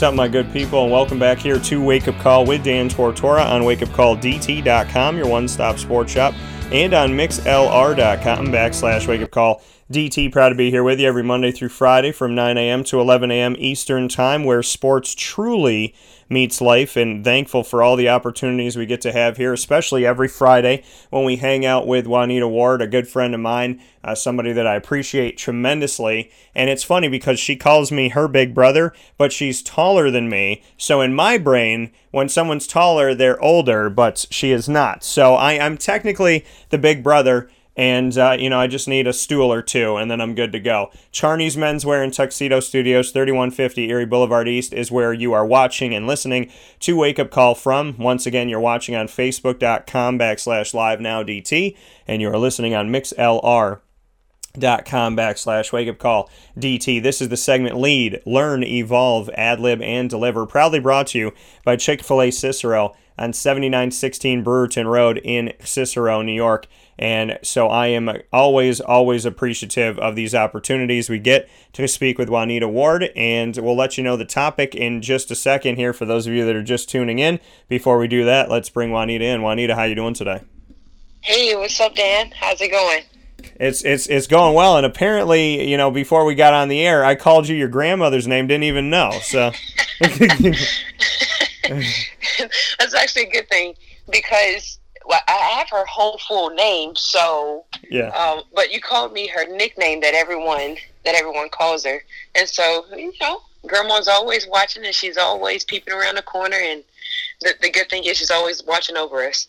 What's up, my good people, and welcome back here to Wake Up Call with Dan Tortora on wakeupcalldt.com, your one stop sports shop, and on mixlr.com backslash wake up call DT. Proud to be here with you every Monday through Friday from 9 a.m. to 11 a.m. Eastern Time, where sports truly meets life and thankful for all the opportunities we get to have here, especially every Friday when we hang out with Juanita Ward, a good friend of mine, uh, somebody that I appreciate tremendously. And it's funny because she calls me her big brother, but she's taller than me. So in my brain, when someone's taller, they're older, but she is not. So I, I'm technically the big brother and uh, you know I just need a stool or two, and then I'm good to go. Charney's Menswear and Tuxedo Studios, 3150 Erie Boulevard East, is where you are watching and listening to Wake Up Call from. Once again, you're watching on Facebook.com backslash Live Now DT, and you are listening on MixLR dot com backslash wake up call dt this is the segment lead learn evolve ad lib and deliver proudly brought to you by chick-fil-a cicero on 7916 brewerton road in cicero new york and so I am always, always appreciative of these opportunities we get to speak with Juanita Ward. And we'll let you know the topic in just a second here for those of you that are just tuning in. Before we do that, let's bring Juanita in. Juanita, how you doing today? Hey, what's up, Dan? How's it going? It's it's it's going well, and apparently, you know, before we got on the air, I called you your grandmother's name, didn't even know. So that's actually a good thing because well, I have her whole full name, so yeah. Um, but you called me her nickname that everyone that everyone calls her, and so you know, Grandma's always watching, and she's always peeping around the corner. And the, the good thing is, she's always watching over us.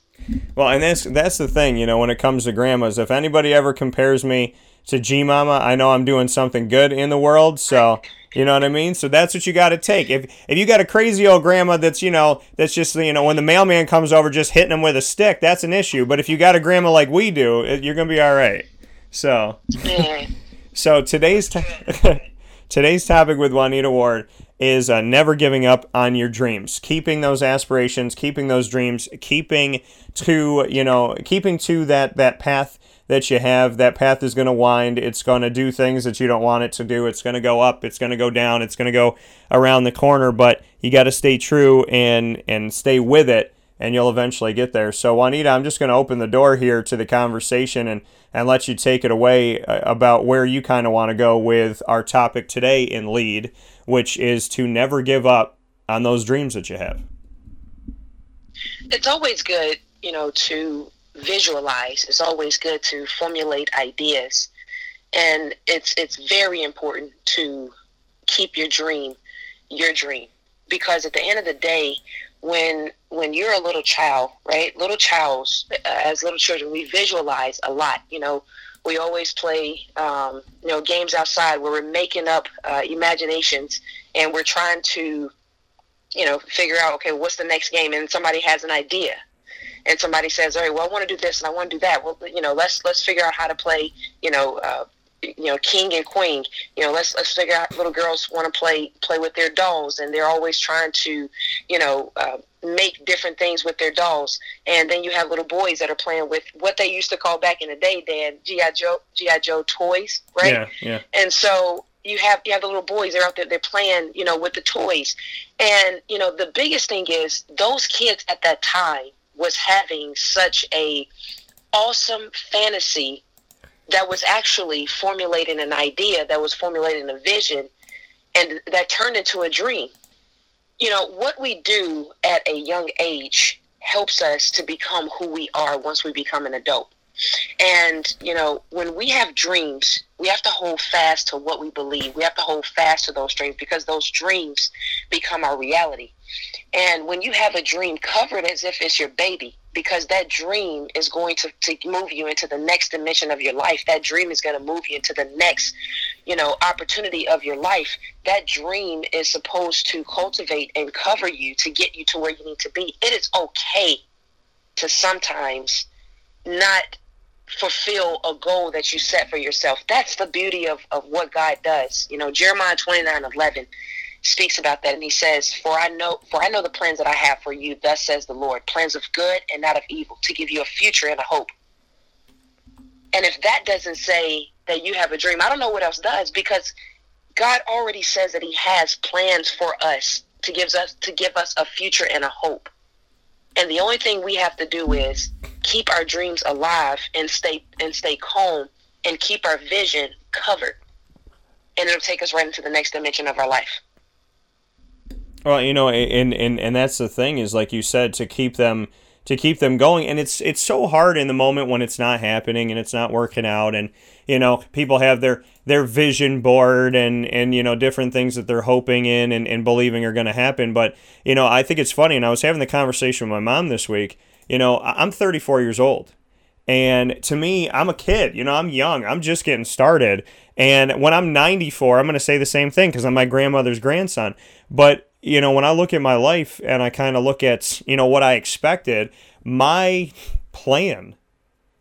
Well, and that's that's the thing, you know, when it comes to grandmas. If anybody ever compares me to G Mama, I know I'm doing something good in the world. So. You know what I mean? So that's what you got to take. If if you got a crazy old grandma that's you know that's just you know when the mailman comes over just hitting them with a stick, that's an issue. But if you got a grandma like we do, you're gonna be all right. So, so today's t- today's topic with Juanita Ward is uh, never giving up on your dreams, keeping those aspirations, keeping those dreams, keeping to you know keeping to that that path that you have. That path is going to wind. It's going to do things that you don't want it to do. It's going to go up. It's going to go down. It's going to go around the corner. But you got to stay true and and stay with it, and you'll eventually get there. So Juanita, I'm just going to open the door here to the conversation and and let you take it away uh, about where you kind of want to go with our topic today in lead, which is to never give up on those dreams that you have. It's always good, you know, to visualize. It's always good to formulate ideas, and it's it's very important to keep your dream your dream because at the end of the day, when when you're a little child, right? Little childs, uh, as little children, we visualize a lot. You know, we always play, um, you know, games outside where we're making up uh, imaginations and we're trying to, you know, figure out, okay, what's the next game? And somebody has an idea, and somebody says, all right, well, I want to do this and I want to do that. Well, you know, let's let's figure out how to play, you know, uh, you know, king and queen. You know, let's let's figure out. Little girls want to play play with their dolls, and they're always trying to, you know. Uh, make different things with their dolls and then you have little boys that are playing with what they used to call back in the day dan gi joe gi joe toys right Yeah, yeah. and so you have you have the little boys they're out there they're playing you know with the toys and you know the biggest thing is those kids at that time was having such a awesome fantasy that was actually formulating an idea that was formulating a vision and that turned into a dream. You know what we do at a young age helps us to become who we are once we become an adult. And, you know, when we have dreams, we have to hold fast to what we believe. We have to hold fast to those dreams because those dreams become our reality. And when you have a dream, cover it as if it's your baby because that dream is going to, to move you into the next dimension of your life. That dream is going to move you into the next, you know, opportunity of your life. That dream is supposed to cultivate and cover you to get you to where you need to be. It is okay to sometimes not fulfill a goal that you set for yourself. That's the beauty of, of what God does. You know, Jeremiah 29 11 speaks about that and he says, For I know for I know the plans that I have for you, thus says the Lord, plans of good and not of evil, to give you a future and a hope. And if that doesn't say that you have a dream, I don't know what else does because God already says that He has plans for us to give us to give us a future and a hope. And the only thing we have to do is keep our dreams alive and stay and stay calm and keep our vision covered. And it'll take us right into the next dimension of our life. Well, you know, and and and that's the thing is like you said to keep them to keep them going and it's it's so hard in the moment when it's not happening and it's not working out and you know people have their their vision board and and you know different things that they're hoping in and, and believing are going to happen but you know i think it's funny and i was having the conversation with my mom this week you know i'm 34 years old. And to me i'm a kid you know i'm young. I'm just getting started. And when i'm 94 i'm going to say the same thing because i'm my grandmother's grandson. But you know, when I look at my life and I kind of look at, you know, what I expected, my plan,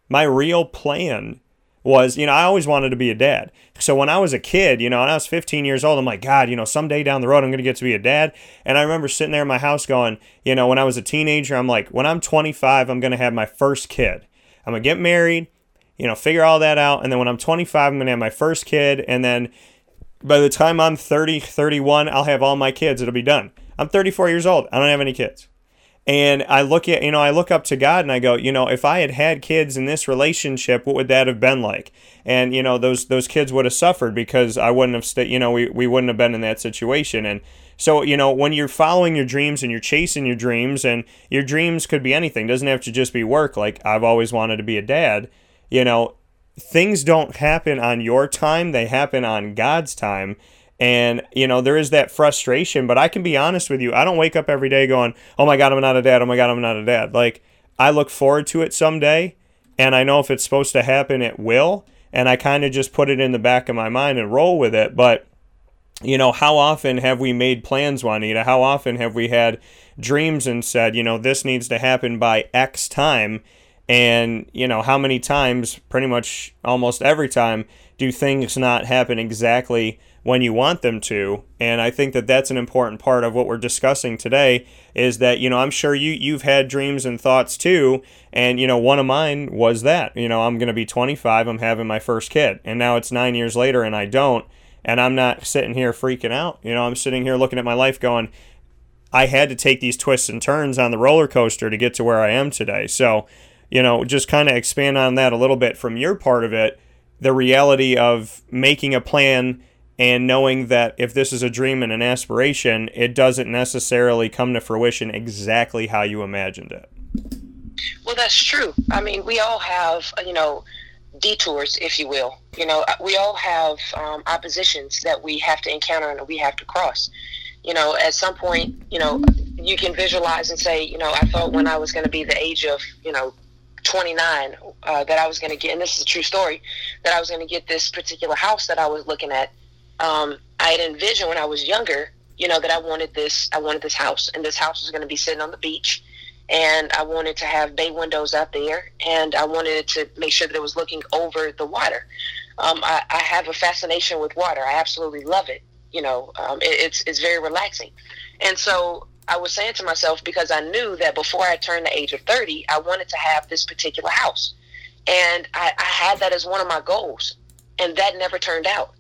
my real plan was, you know, I always wanted to be a dad. So when I was a kid, you know, and I was 15 years old, I'm like, God, you know, someday down the road, I'm going to get to be a dad. And I remember sitting there in my house going, you know, when I was a teenager, I'm like, when I'm 25, I'm going to have my first kid. I'm going to get married, you know, figure all that out. And then when I'm 25, I'm going to have my first kid. And then, by the time I'm 30, 31, I'll have all my kids. It'll be done. I'm 34 years old. I don't have any kids. And I look at, you know, I look up to God and I go, you know, if I had had kids in this relationship, what would that have been like? And, you know, those those kids would have suffered because I wouldn't have, st- you know, we, we wouldn't have been in that situation. And so, you know, when you're following your dreams and you're chasing your dreams, and your dreams could be anything, doesn't have to just be work. Like I've always wanted to be a dad, you know, things don't happen on your time, they happen on God's time. And, you know, there is that frustration, but I can be honest with you. I don't wake up every day going, oh my God, I'm not a dad. Oh my God, I'm not a dad. Like, I look forward to it someday. And I know if it's supposed to happen, it will. And I kind of just put it in the back of my mind and roll with it. But, you know, how often have we made plans, Juanita? How often have we had dreams and said, you know, this needs to happen by X time? And, you know, how many times, pretty much almost every time, do things not happen exactly when you want them to? And I think that that's an important part of what we're discussing today is that, you know, I'm sure you, you've had dreams and thoughts too. And, you know, one of mine was that, you know, I'm going to be 25, I'm having my first kid. And now it's nine years later and I don't. And I'm not sitting here freaking out. You know, I'm sitting here looking at my life going, I had to take these twists and turns on the roller coaster to get to where I am today. So, you know, just kind of expand on that a little bit from your part of it, the reality of making a plan and knowing that if this is a dream and an aspiration, it doesn't necessarily come to fruition exactly how you imagined it. Well, that's true. I mean, we all have, you know, detours, if you will. You know, we all have um, oppositions that we have to encounter and we have to cross. You know, at some point, you know, you can visualize and say, you know, I thought when I was going to be the age of, you know, 29 uh, that I was going to get, and this is a true story, that I was going to get this particular house that I was looking at. Um, I had envisioned when I was younger, you know, that I wanted this, I wanted this house, and this house was going to be sitting on the beach, and I wanted to have bay windows out there, and I wanted to make sure that it was looking over the water. Um, I, I, have a fascination with water. I absolutely love it. You know, um, it, it's it's very relaxing, and so I was saying to myself because I knew that before I turned the age of 30, I wanted to have this particular house. And I, I had that as one of my goals. And that never turned out.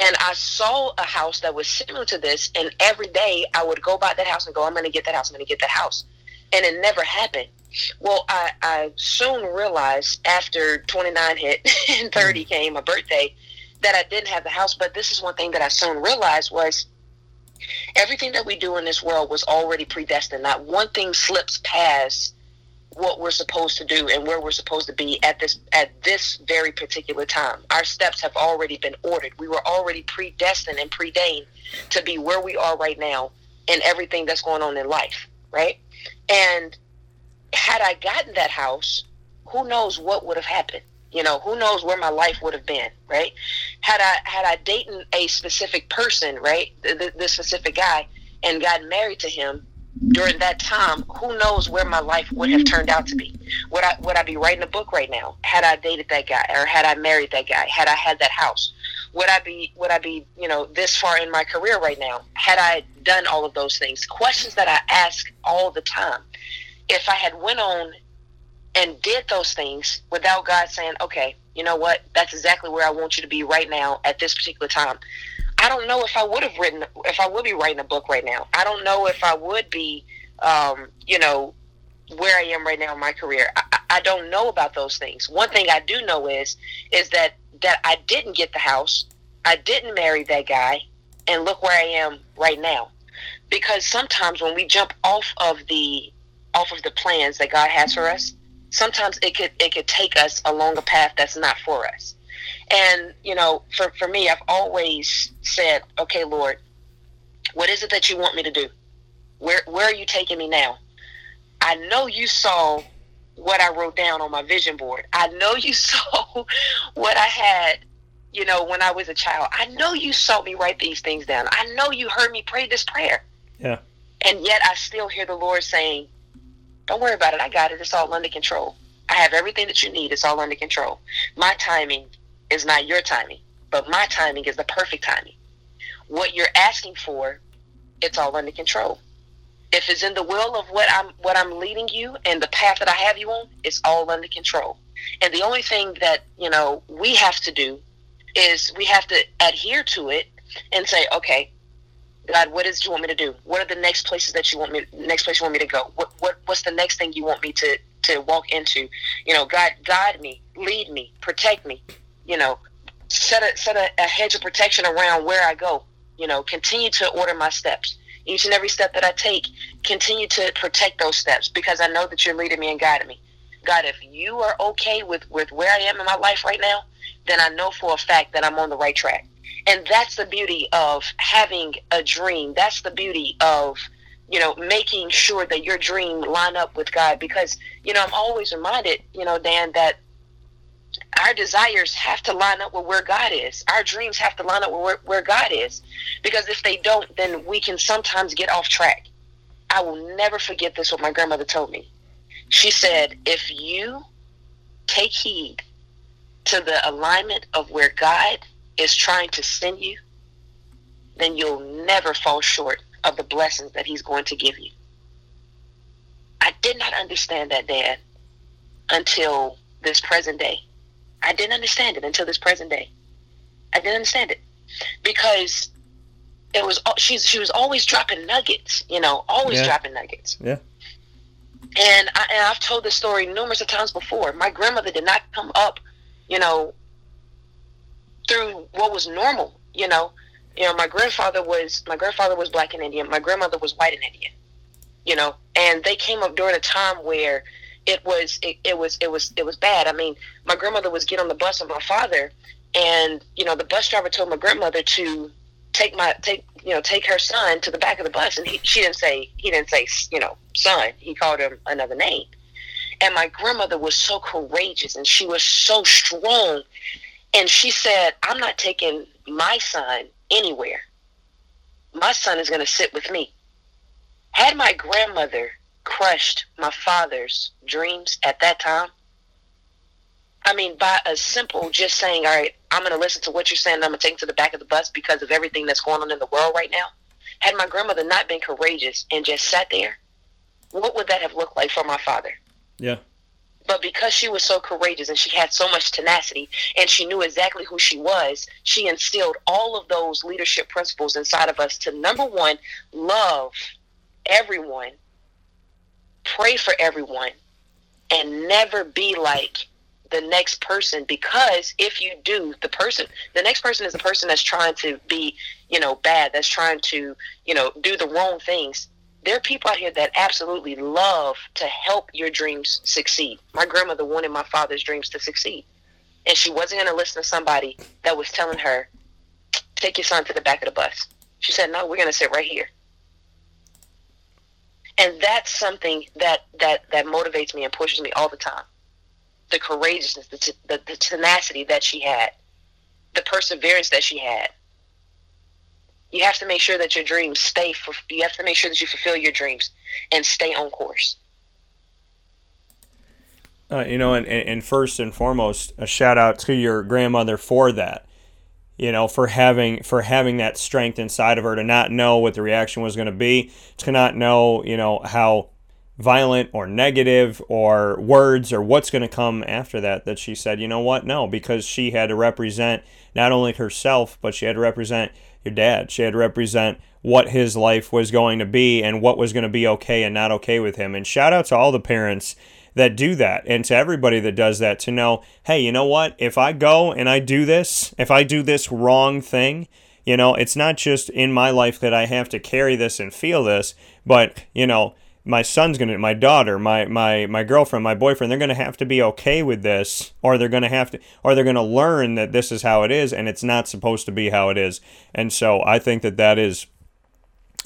And I saw a house that was similar to this. And every day I would go by that house and go, I'm going to get that house. I'm going to get that house. And it never happened. Well, I, I soon realized after 29 hit and 30 mm. came, my birthday, that I didn't have the house. But this is one thing that I soon realized was everything that we do in this world was already predestined. Not one thing slips past what we're supposed to do and where we're supposed to be at this at this very particular time. Our steps have already been ordered. We were already predestined and predained to be where we are right now and everything that's going on in life, right? And had I gotten that house, who knows what would have happened? You know, who knows where my life would have been, right? Had I had I dated a specific person, right, the, specific guy, and gotten married to him, during that time, who knows where my life would have turned out to be? Would I would I be writing a book right now? Had I dated that guy, or had I married that guy? Had I had that house? Would I be would I be you know this far in my career right now? Had I done all of those things? Questions that I ask all the time. If I had went on and did those things without God saying, okay, you know what, that's exactly where I want you to be right now at this particular time. I don't know if I would have written, if I would be writing a book right now. I don't know if I would be, um, you know, where I am right now in my career. I, I don't know about those things. One thing I do know is, is that that I didn't get the house, I didn't marry that guy, and look where I am right now. Because sometimes when we jump off of the off of the plans that God has for us, sometimes it could it could take us along a path that's not for us. And, you know, for, for me, I've always said, okay, Lord, what is it that you want me to do? Where, where are you taking me now? I know you saw what I wrote down on my vision board. I know you saw what I had, you know, when I was a child. I know you saw me write these things down. I know you heard me pray this prayer. Yeah. And yet I still hear the Lord saying, don't worry about it. I got it. It's all under control. I have everything that you need. It's all under control. My timing is not your timing, but my timing is the perfect timing. What you're asking for, it's all under control. If it's in the will of what I'm what I'm leading you and the path that I have you on, it's all under control. And the only thing that, you know, we have to do is we have to adhere to it and say, okay, God, what is you want me to do? What are the next places that you want me next place you want me to go? What what what's the next thing you want me to to walk into? You know, God guide me, lead me, protect me, you know, set a set a, a hedge of protection around where I go. You know, continue to order my steps. Each and every step that I take, continue to protect those steps because I know that you're leading me and guiding me. God, if you are okay with, with where I am in my life right now, then I know for a fact that I'm on the right track. And that's the beauty of having a dream. That's the beauty of, you know, making sure that your dream line up with God because, you know, I'm always reminded, you know, Dan, that our desires have to line up with where God is. Our dreams have to line up with where, where God is. Because if they don't, then we can sometimes get off track. I will never forget this, what my grandmother told me. She said, if you take heed to the alignment of where God is trying to send you, then you'll never fall short of the blessings that He's going to give you. I did not understand that, Dad, until this present day. I didn't understand it until this present day. I didn't understand it because it was she's she was always dropping nuggets, you know, always yeah. dropping nuggets. Yeah. And, I, and I've told this story numerous of times before. My grandmother did not come up, you know, through what was normal. You know, you know, my grandfather was my grandfather was black and Indian. My grandmother was white and Indian. You know, and they came up during a time where it was it, it was it was it was bad. I mean, my grandmother was get on the bus with my father, and you know the bus driver told my grandmother to take my take you know take her son to the back of the bus, and he, she didn't say he didn't say you know son. He called him another name. And my grandmother was so courageous and she was so strong. And she said, I'm not taking my son anywhere. My son is going to sit with me. Had my grandmother crushed my father's dreams at that time. I mean, by a simple just saying, all right, I'm going to listen to what you're saying. I'm going to take him to the back of the bus because of everything that's going on in the world right now. Had my grandmother not been courageous and just sat there, what would that have looked like for my father? Yeah. But because she was so courageous and she had so much tenacity and she knew exactly who she was, she instilled all of those leadership principles inside of us to number one, love everyone pray for everyone and never be like the next person. Because if you do the person the next person is the person that's trying to be you know bad that's trying to you know do the wrong things there are people out here that absolutely love to help your dreams succeed. My grandmother wanted my father's dreams to succeed. And she wasn't going to listen to somebody that was telling her take your son to the back of the bus. She said no we're going to sit right here. And that's something that that that motivates me and pushes me all the time. The courageousness the, t- the, the tenacity that she had the perseverance that she had you have to make sure that your dreams stay for you have to make sure that you fulfill your dreams and stay on course. Uh, you know and, and first and foremost a shout out to your grandmother for that. You know for having for having that strength inside of her to not know what the reaction was going to be to not know you know how violent or negative or words or what's going to come after that that she said you know what? No because she had to represent not only herself but she had to represent your dad. She had to represent what his life was going to be and what was going to be okay and not okay with him. And shout out to all the parents that do that and to everybody that does that to know hey you know what? If i go and i do this if i do this wrong thing you know it's not just in my life that i have to carry this and feel this but you know my son's gonna my daughter my my my girlfriend my boyfriend they're gonna have to be okay with this or they're gonna have to or they're gonna learn that this is how it is and it's not supposed to be how it is. And so i think that that is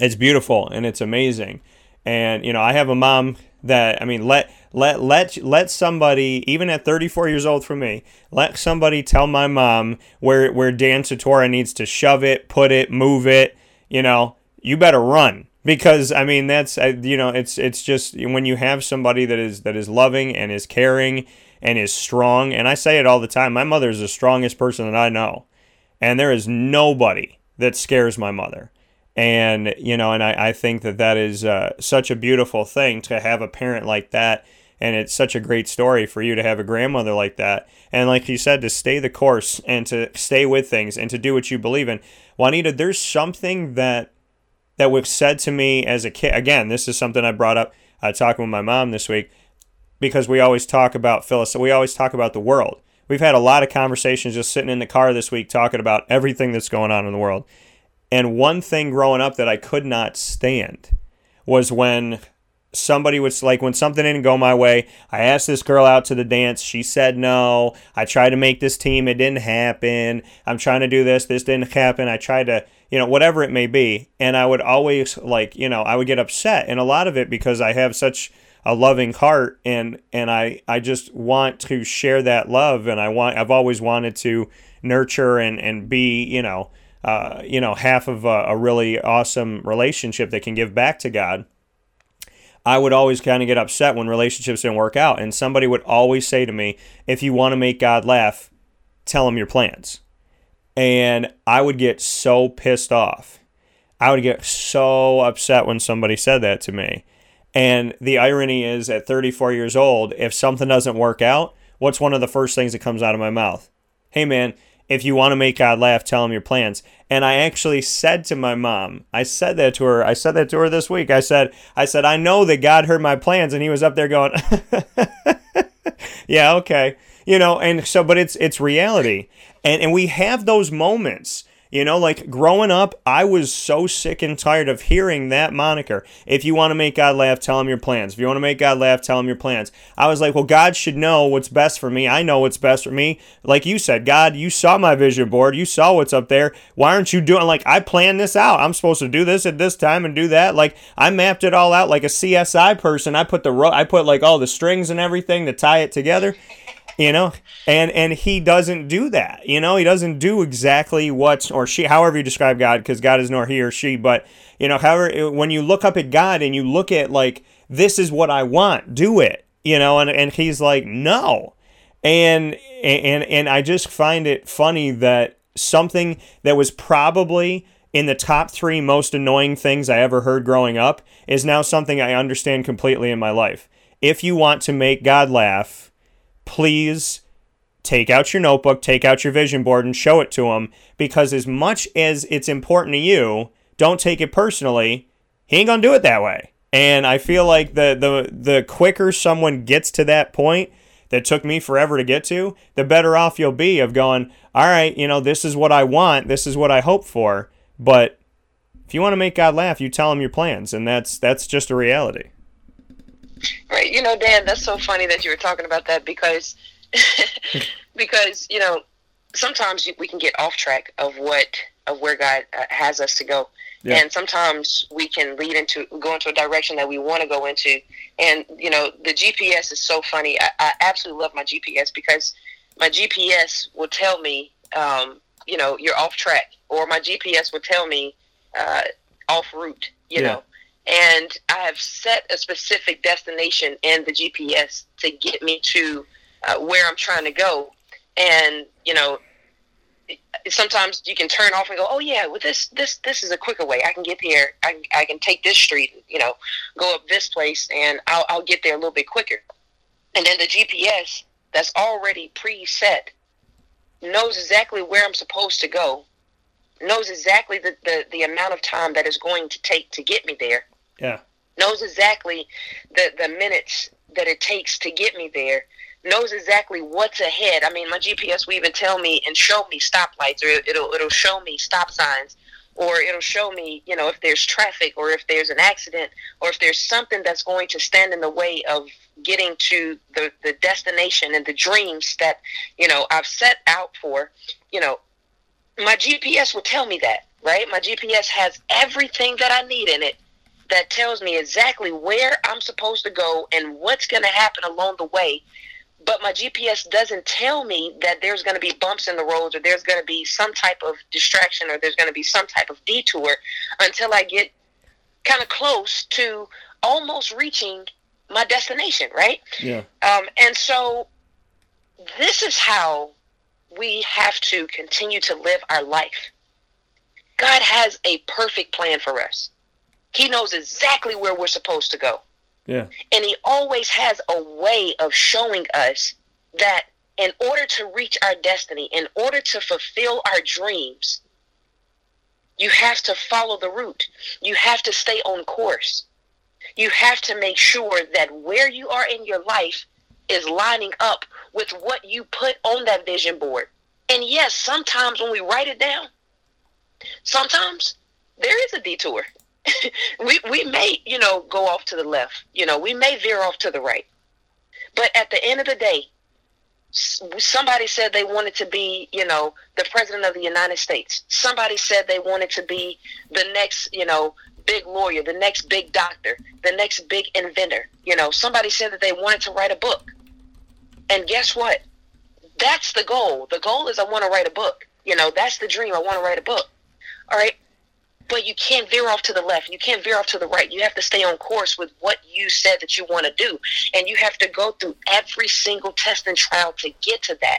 it's beautiful and it's amazing. And you know i have a mom that i mean let let let let somebody even at 34 years old for me let somebody tell my mom where where dan tortora needs to shove it put it move it you know you better run because I mean that's you know it's it's just when you have somebody that is that is loving and is caring and is strong and I say it all the time my mother is the strongest person that I know. And there is nobody that scares my mother. And you know and I, I think that that is uh, such a beautiful thing to have a parent like that. And it's such a great story for you to have a grandmother like that. And like you said to stay the course and to stay with things and to do what you believe in. Juanita there's something that that was said to me as a kid. Again, this is something I brought up uh, talking with my mom this week because we always talk about Phyllis. We always talk about the world. We've had a lot of conversations just sitting in the car this week talking about everything that's going on in the world. And one thing growing up that I could not stand was when somebody was like when something didn't go my way i asked this girl out to the dance. She said no. I tried to make this team. It didn't happen. I'm trying to do this. This didn't happen. I tried to you know whatever it may be. And i would always like you know i would get upset and a lot of it because i have such a loving heart and and i i just want to share that love. And i want i've always wanted to nurture and and be you know uh, you know half of a, a really awesome relationship that can give back to god I would always kind of get upset when relationships didn't work out. And somebody would always say to me, if you want to make God laugh, tell him your plans. And I would get so pissed off. I would get so upset when somebody said that to me. And the irony is, at 34 years old, if something doesn't work out, what's one of the first things that comes out of my mouth? Hey, man, if you want to make God laugh, tell him your plans. And I actually said to my mom, I said that to her. I said that to her this week. I said, I said, I know that God heard my plans, and he was up there going, Yeah, okay. You know, and so but it's it's reality. And and we have those moments you know, like growing up, I was so sick and tired of hearing that moniker. If you want to make God laugh, tell him your plans. If you want to make God laugh, tell him your plans. I was like, well, God should know what's best for me. I know what's best for me. Like you said, God, you saw my vision board. You saw what's up there. Why aren't you doing like I planned this out? I'm supposed to do this at this time and do that. Like I mapped it all out like a CSI person. I put the ro- I put like all the strings and everything to tie it together you know? And and he doesn't do that. You know? He doesn't do exactly what or she however you describe god because god is nor he or she but you know however when you look up at god and you look at like this is what i want do it. You know? And, and he's like no. And and and i just find it funny that something that was probably in the top three most annoying things i ever heard growing up is now something i understand completely in my life. If you want to make god laugh please take out your notebook, take out your vision board, and show it to him. Because as much as it's important to you, don't take it personally. He ain't gonna do it that way. And I feel like the the the quicker someone gets to that point that took me forever to get to, the better off you'll be of going, all right, you know, this is what I want, this is what I hope for. But if you want to make God laugh, you tell him your plans, and that's that's just a reality. Right. You know, Dan, that's so funny that you were talking about that because because you know sometimes we can get off track of what of where God uh, has us to go. Yeah. And sometimes we can lead into go into a direction that we want to go into. And you know, the GPS is so funny. I, I absolutely love my GPS because my GPS will tell me, um, you know, you're off track, or my GPS will tell me, uh, off route, you yeah. know. And I have set a specific destination in the GPS to get me to uh, where I'm trying to go. And you know, sometimes you can turn off and go, oh yeah, well this this this is a quicker way. I can get there. I, I can take this street, you know, go up this place, and I'll I'll get there a little bit quicker. And then the GPS that's already preset knows exactly where I'm supposed to go, knows exactly the, the, the amount of time that is going to take to get me there. Yeah. Knows exactly the, the minutes that it takes to get me there knows exactly what's ahead. I mean, my GPS will even tell me and show me stoplights, or it'll it'll show me stop signs, or it'll show me, you know, if there's traffic, or if there's an accident, or if there's something that's going to stand in the way of getting to the the destination and the dreams that you know I've set out for. You know, my GPS will tell me that, right? My GPS has everything that I need in it that tells me exactly where I'm supposed to go and what's going to happen along the way but my GPS doesn't tell me that there's going to be bumps in the roads or there's going to be some type of distraction or there's going to be some type of detour until I get kind of close to almost reaching my destination, right? Yeah. Um, and so this is how we have to continue to live our life. God has a perfect plan for us. He knows exactly where we're supposed to go. Yeah. And he always has a way of showing us that in order to reach our destiny, in order to fulfill our dreams, you have to follow the route. You have to stay on course. You have to make sure that where you are in your life is lining up with what you put on that vision board. And yes, sometimes when we write it down, sometimes there is a detour. we we may you know go off to the left. You know we may veer off to the right. But at the end of the day somebody said they wanted to be you know the president of the united states. Somebody said they wanted to be the next you know big lawyer the next big doctor the next big inventor. You know somebody said that they wanted to write a book. And guess what? That's the goal. The goal is i want to write a book. You know that's the dream. I want to write a book. All right but you can't veer off to the left. You can't veer off to the right. You have to stay on course with what you said that you want to do. And you have to go through every single test and trial to get to that.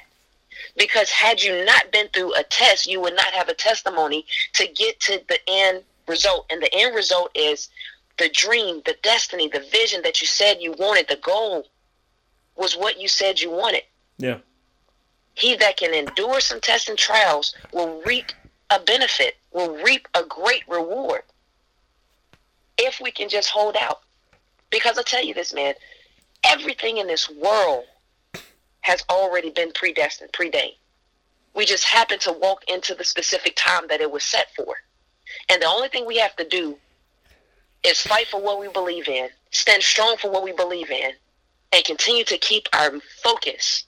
Because had you not been through a test, you would not have a testimony to get to the end result. And the end result is the dream, the destiny, the vision that you said you wanted, the goal was what you said you wanted. Yeah. He that can endure some tests and trials will reap a benefit, will reap a great reward if we can just hold out. Because I tell you this, man, everything in this world has already been predestined, predained. We just happen to walk into the specific time that it was set for. And the only thing we have to do is fight for what we believe in, stand strong for what we believe in, and continue to keep our focus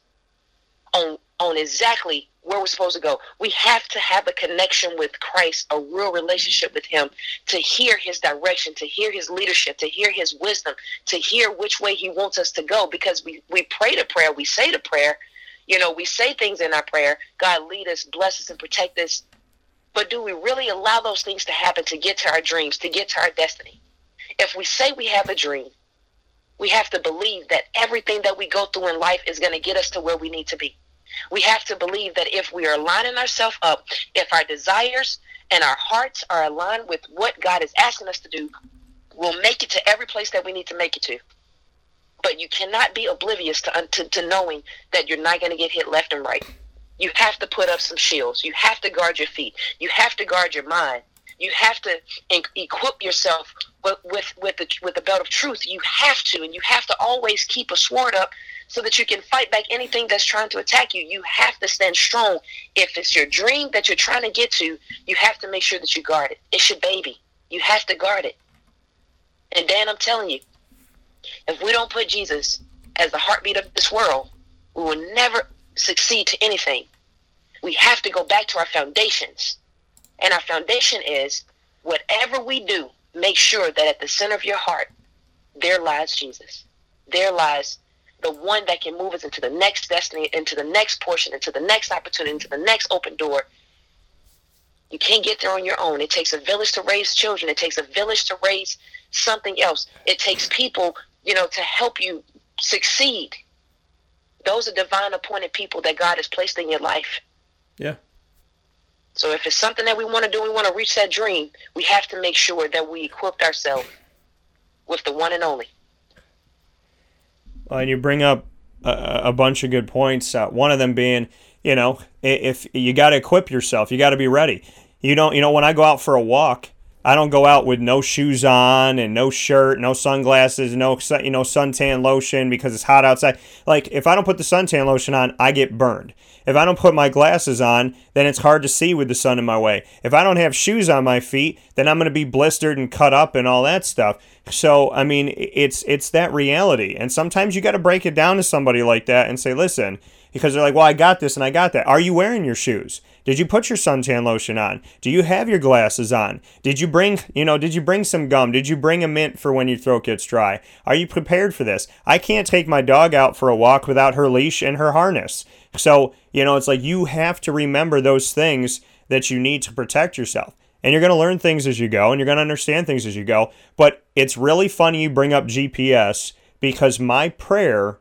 on on exactly where we're supposed to go. We have to have a connection with Christ, a real relationship with Him, to hear His direction, to hear His leadership, to hear His wisdom, to hear which way He wants us to go. Because we, we pray the prayer, we say the prayer, you know, we say things in our prayer God, lead us, bless us, and protect us. But do we really allow those things to happen to get to our dreams, to get to our destiny? If we say we have a dream, we have to believe that everything that we go through in life is going to get us to where we need to be. We have to believe that if we are lining ourselves up, if our desires and our hearts are aligned with what God is asking us to do, we'll make it to every place that we need to make it to. But you cannot be oblivious to, to, to knowing that you're not going to get hit left and right. You have to put up some shields. You have to guard your feet. You have to guard your mind. You have to equip yourself with with with the, with the belt of truth. You have to, and you have to always keep a sword up so that you can fight back anything that's trying to attack you. You have to stand strong. If it's your dream that you're trying to get to, you have to make sure that you guard it. It's your baby. You have to guard it. And Dan, I'm telling you, if we don't put Jesus as the heartbeat of this world, we will never succeed to anything. We have to go back to our foundations. And our foundation is whatever we do, make sure that at the center of your heart, there lies Jesus. There lies the one that can move us into the next destiny, into the next portion, into the next opportunity, into the next open door. You can't get there on your own. It takes a village to raise children. It takes a village to raise something else. It takes people, you know, to help you succeed. Those are divine appointed people that God has placed in your life. Yeah. So if it's something that we want to do, we want to reach that dream, we have to make sure that we equipped ourselves with the one and only. Well, and you bring up a, a bunch of good points. Uh, one of them being, you know, if you got to equip yourself, you got to be ready. You don't, you know, when I go out for a walk, I don't go out with no shoes on and no shirt, no sunglasses, no you know suntan lotion because it's hot outside. Like if I don't put the suntan lotion on, I get burned. If I don't put my glasses on, then it's hard to see with the sun in my way. If I don't have shoes on my feet, then I'm going to be blistered and cut up and all that stuff. So, I mean, it's it's that reality. And sometimes you got to break it down to somebody like that and say, "Listen, because they're like, well, I got this and I got that. Are you wearing your shoes? Did you put your suntan lotion on? Do you have your glasses on? Did you bring, you know, did you bring some gum? Did you bring a mint for when your throat gets dry? Are you prepared for this? I can't take my dog out for a walk without her leash and her harness. So, you know, it's like you have to remember those things that you need to protect yourself. And you're going to learn things as you go and you're going to understand things as you go. But it's really funny you bring up GPS because my prayer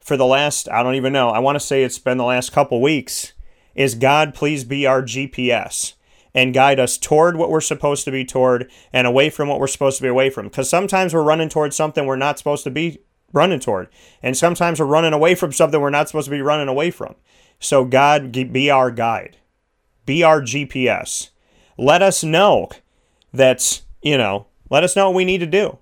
for the last, I don't even know, I want to say it's been the last couple weeks, is God, please be our GPS and guide us toward what we're supposed to be toward and away from what we're supposed to be away from. Because sometimes we're running toward something we're not supposed to be running toward. And sometimes we're running away from something we're not supposed to be running away from. So, God, be our guide, be our GPS. Let us know that's, you know, let us know what we need to do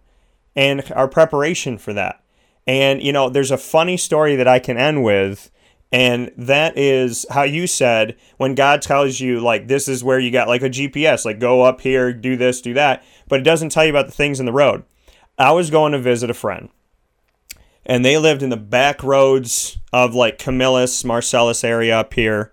and our preparation for that. And, you know, there's a funny story that I can end with. And that is how you said when God tells you, like, this is where you got like a GPS, like, go up here, do this, do that. But it doesn't tell you about the things in the road. I was going to visit a friend, and they lived in the back roads of like Camillus, Marcellus area up here.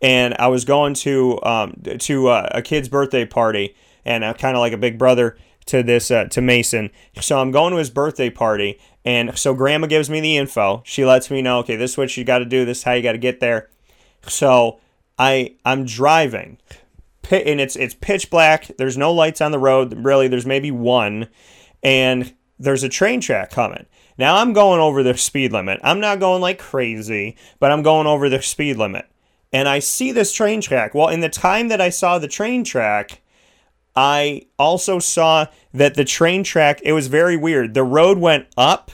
And I was going to um, to uh, a kid's birthday party, and I'm kind of like a big brother to this uh, to Mason. So I'm going to his birthday party, and so grandma gives me the info. She lets me know, okay, this is what you got to do. This is how you got to get there. So I I'm driving, and it's it's pitch black. There's no lights on the road. Really, there's maybe one, and there's a train track coming. Now I'm going over the speed limit. I'm not going like crazy, but I'm going over the speed limit. And I see this train track. Well, in the time that I saw the train track, I also saw that the train track, it was very weird. The road went up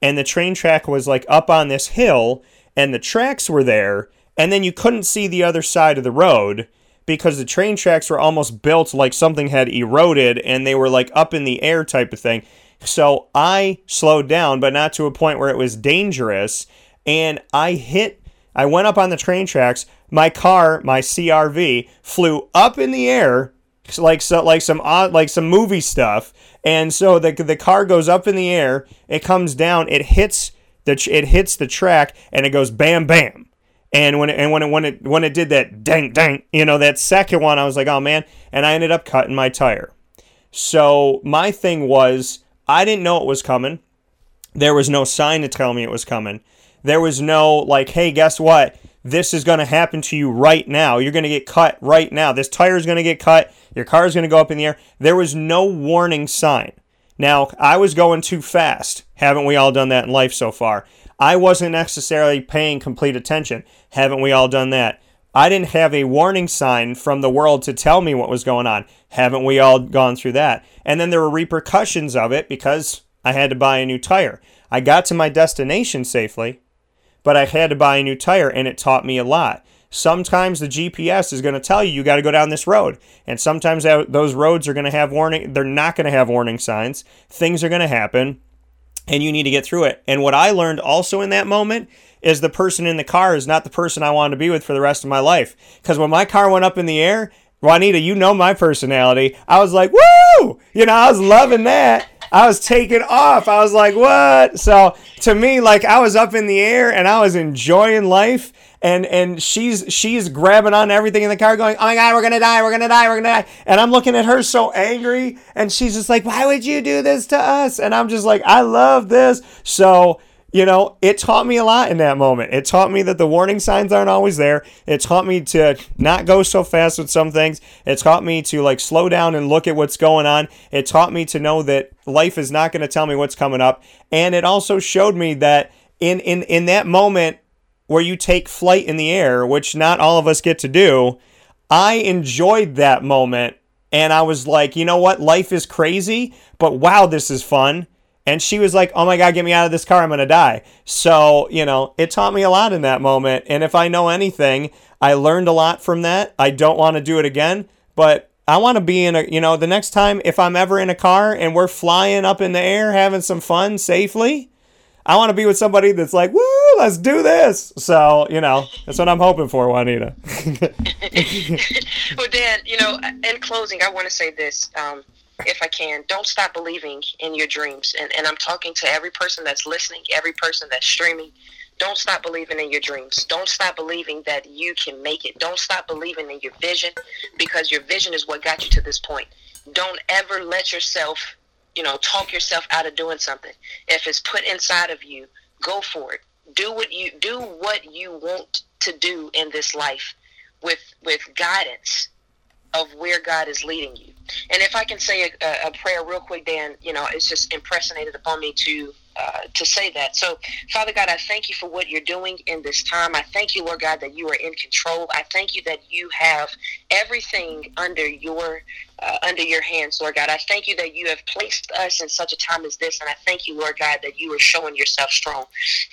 and the train track was like up on this hill and the tracks were there and then you couldn't see the other side of the road because the train tracks were almost built like something had eroded and they were like up in the air type of thing. So I slowed down, but not to a point where it was dangerous. And I hit, I went up on the train tracks. My car, my CRV, flew up in the air like so like some odd like some movie stuff and so the the car goes up in the air it comes down it hits the it hits the track and it goes bam bam. And when it, and when it when it when it did that dang dang you know that second one I was like oh man and I ended up cutting my tire. So my thing was I didn't know it was coming. There was no sign to tell me it was coming. There was no like hey guess what this is going to happen to you right now. You're going to get cut right now. This tire is going to get cut. Your car is going to go up in the air. There was no warning sign. Now, I was going too fast. Haven't we all done that in life so far? I wasn't necessarily paying complete attention. Haven't we all done that? I didn't have a warning sign from the world to tell me what was going on. Haven't we all gone through that? And then there were repercussions of it because I had to buy a new tire. I got to my destination safely, but I had to buy a new tire and it taught me a lot. Sometimes the GPS is going to tell you you got to go down this road, and sometimes those roads are going to have warning. They're not going to have warning signs. Things are going to happen, and you need to get through it. And what I learned also in that moment is the person in the car is not the person I wanted to be with for the rest of my life. Because when my car went up in the air, Juanita, you know my personality. I was like, woo! You know, I was loving that. I was taking off. I was like, what? So to me, like I was up in the air and I was enjoying life. And and she's she's grabbing on everything in the car, going, "Oh my God, we're gonna die, we're gonna die, we're gonna die!" And I'm looking at her so angry, and she's just like, "Why would you do this to us?" And I'm just like, "I love this." So you know, it taught me a lot in that moment. It taught me that the warning signs aren't always there. It taught me to not go so fast with some things. It taught me to like slow down and look at what's going on. It taught me to know that life is not going to tell me what's coming up. And it also showed me that in in in that moment where you take flight in the air, which not all of us get to do, I enjoyed that moment and I was like, you know what? Life is crazy, but wow, this is fun. And she was like, oh my God, get me out of this car. I'm going to die. So, you know, it taught me a lot in that moment. And if I know anything, I learned a lot from that. I don't want to do it again, but I want to be in a, you know, the next time if I'm ever in a car and we're flying up in the air having some fun safely, I want to be with somebody that's like, woo, let's do this. So, you know, that's what I'm hoping for, Juanita. well, Dan, you know, in closing, I want to say this. Um, if I can, don't stop believing in your dreams. And, and I'm talking to every person that's listening, every person that's streaming. Don't stop believing in your dreams. Don't stop believing that you can make it. Don't stop believing in your vision because your vision is what got you to this point. Don't ever let yourself, you know, talk yourself out of doing something. If it's put inside of you, go for it. Do what you do what you want to do in this life with with guidance of where God is leading you. And if I can say a, a prayer real quick, Dan, you know, it's just impressionated upon me to uh, to say that. So, Father God, I thank you for what you're doing in this time. I thank you, Lord God, that you are in control. I thank you that you have everything under your uh, under your hands, Lord God. I thank you that you have placed us in such a time as this, and I thank you, Lord God, that you are showing yourself strong.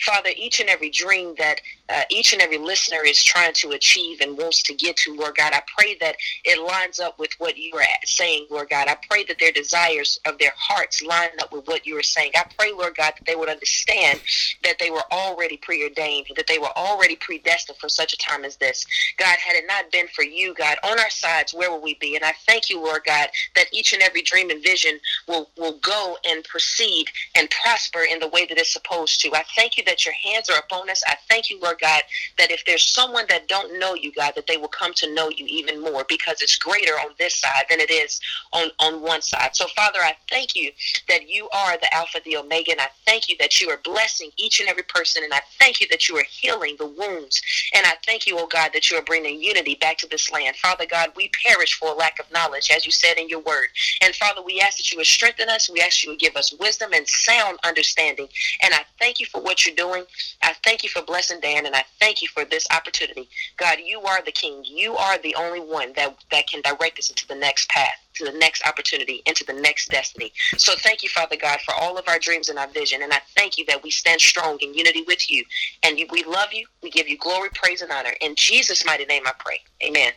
Father, each and every dream that uh, each and every listener is trying to achieve and wants to get to, Lord God, I pray that it lines up with what you are saying, Lord God. I pray that their desires of their hearts line up with what you are saying. I pray, Lord God, that they would understand that they were already preordained, that they were already predestined for such a time as this. God, had it not been for you, God, on our sides, where would we be? And I thank you, Lord God, that each and every dream and vision will, will go and proceed and prosper in the way that it's supposed to. I thank you that your hands are upon us. I thank you, Lord God, that if there's someone that don't know you, God, that they will come to know you even more because it's greater on this side than it is on, on one side. So, Father, I thank you that you are the Alpha, the Omega, and I thank you that you are blessing each and every person, and I thank you that you are healing the wounds, and I thank you, oh God, that you are bringing unity back to this land. Father God, we perish for a lack of knowledge, as you you said in your word. And Father, we ask that you would strengthen us. We ask you would give us wisdom and sound understanding. And I thank you for what you're doing. I thank you for blessing Dan, and I thank you for this opportunity. God, you are the King. You are the only one that, that can direct us into the next path to the next opportunity, into the next destiny. So thank you, Father God, for all of our dreams and our vision. And I thank you that we stand strong in unity with you. And we love you. We give you glory, praise, and honor. In Jesus' mighty name I pray. Amen.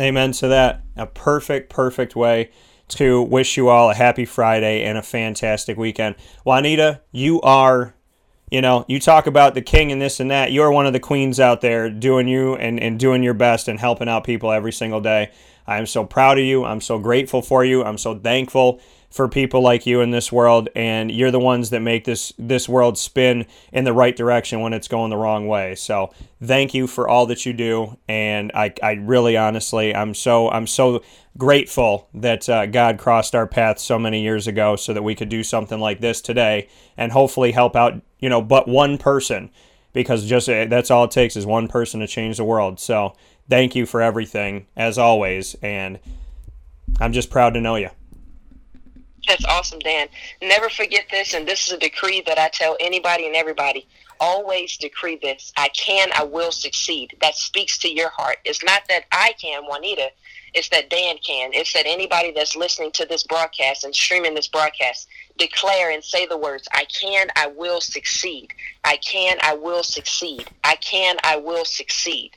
Amen to that. A perfect, perfect way to wish you all a happy Friday and a fantastic weekend. Juanita, you are, you know, you talk about the king and this and that. You're one of the queens out there doing you and, and doing your best and helping out people every single day. I'm so proud of you. I'm so grateful for you. I'm so thankful for people like you in this world and you're the ones that make this this world spin in the right direction when it's going the wrong way. So thank you for all that you do and i, I really honestly i'm so i'm so grateful that uh, god crossed our path so many years ago so that we could do something like this today and hopefully help out you know but one person because just uh, that's all it takes is one person to change the world. So thank you for everything as always and i'm just proud to know you that's awesome, Dan. Never forget this, and this is a decree that I tell anybody and everybody. Always decree this. I can, I will succeed. That speaks to your heart. It's not that I can, Juanita. It's that Dan can. It's that anybody that's listening to this broadcast and streaming this broadcast declare and say the words, I can, I will succeed. I can, I will succeed. I can, I will succeed.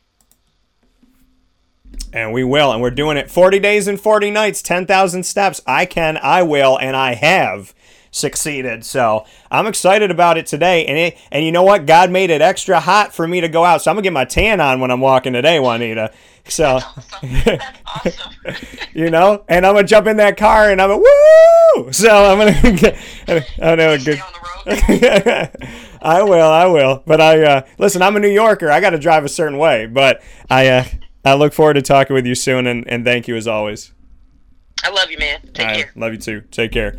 And we will. And we're doing it 40 days and 40 nights, 10,000 steps. I can, I will, and I have succeeded. So I'm excited about it today. And it, and you know what? God made it extra hot for me to go out. So I'm gonna get my tan on when I'm walking today, Juanita. So awesome. you know, and I'm gonna jump in that car and I'm a woo. So I'm gonna get. I know good. I will, I will. But I uh, listen. I'm a New Yorker. I got to drive a certain way. But I, uh, I look forward to talking with you soon, and, and thank you as always. I love you, man. Take care. Love you too. Take care.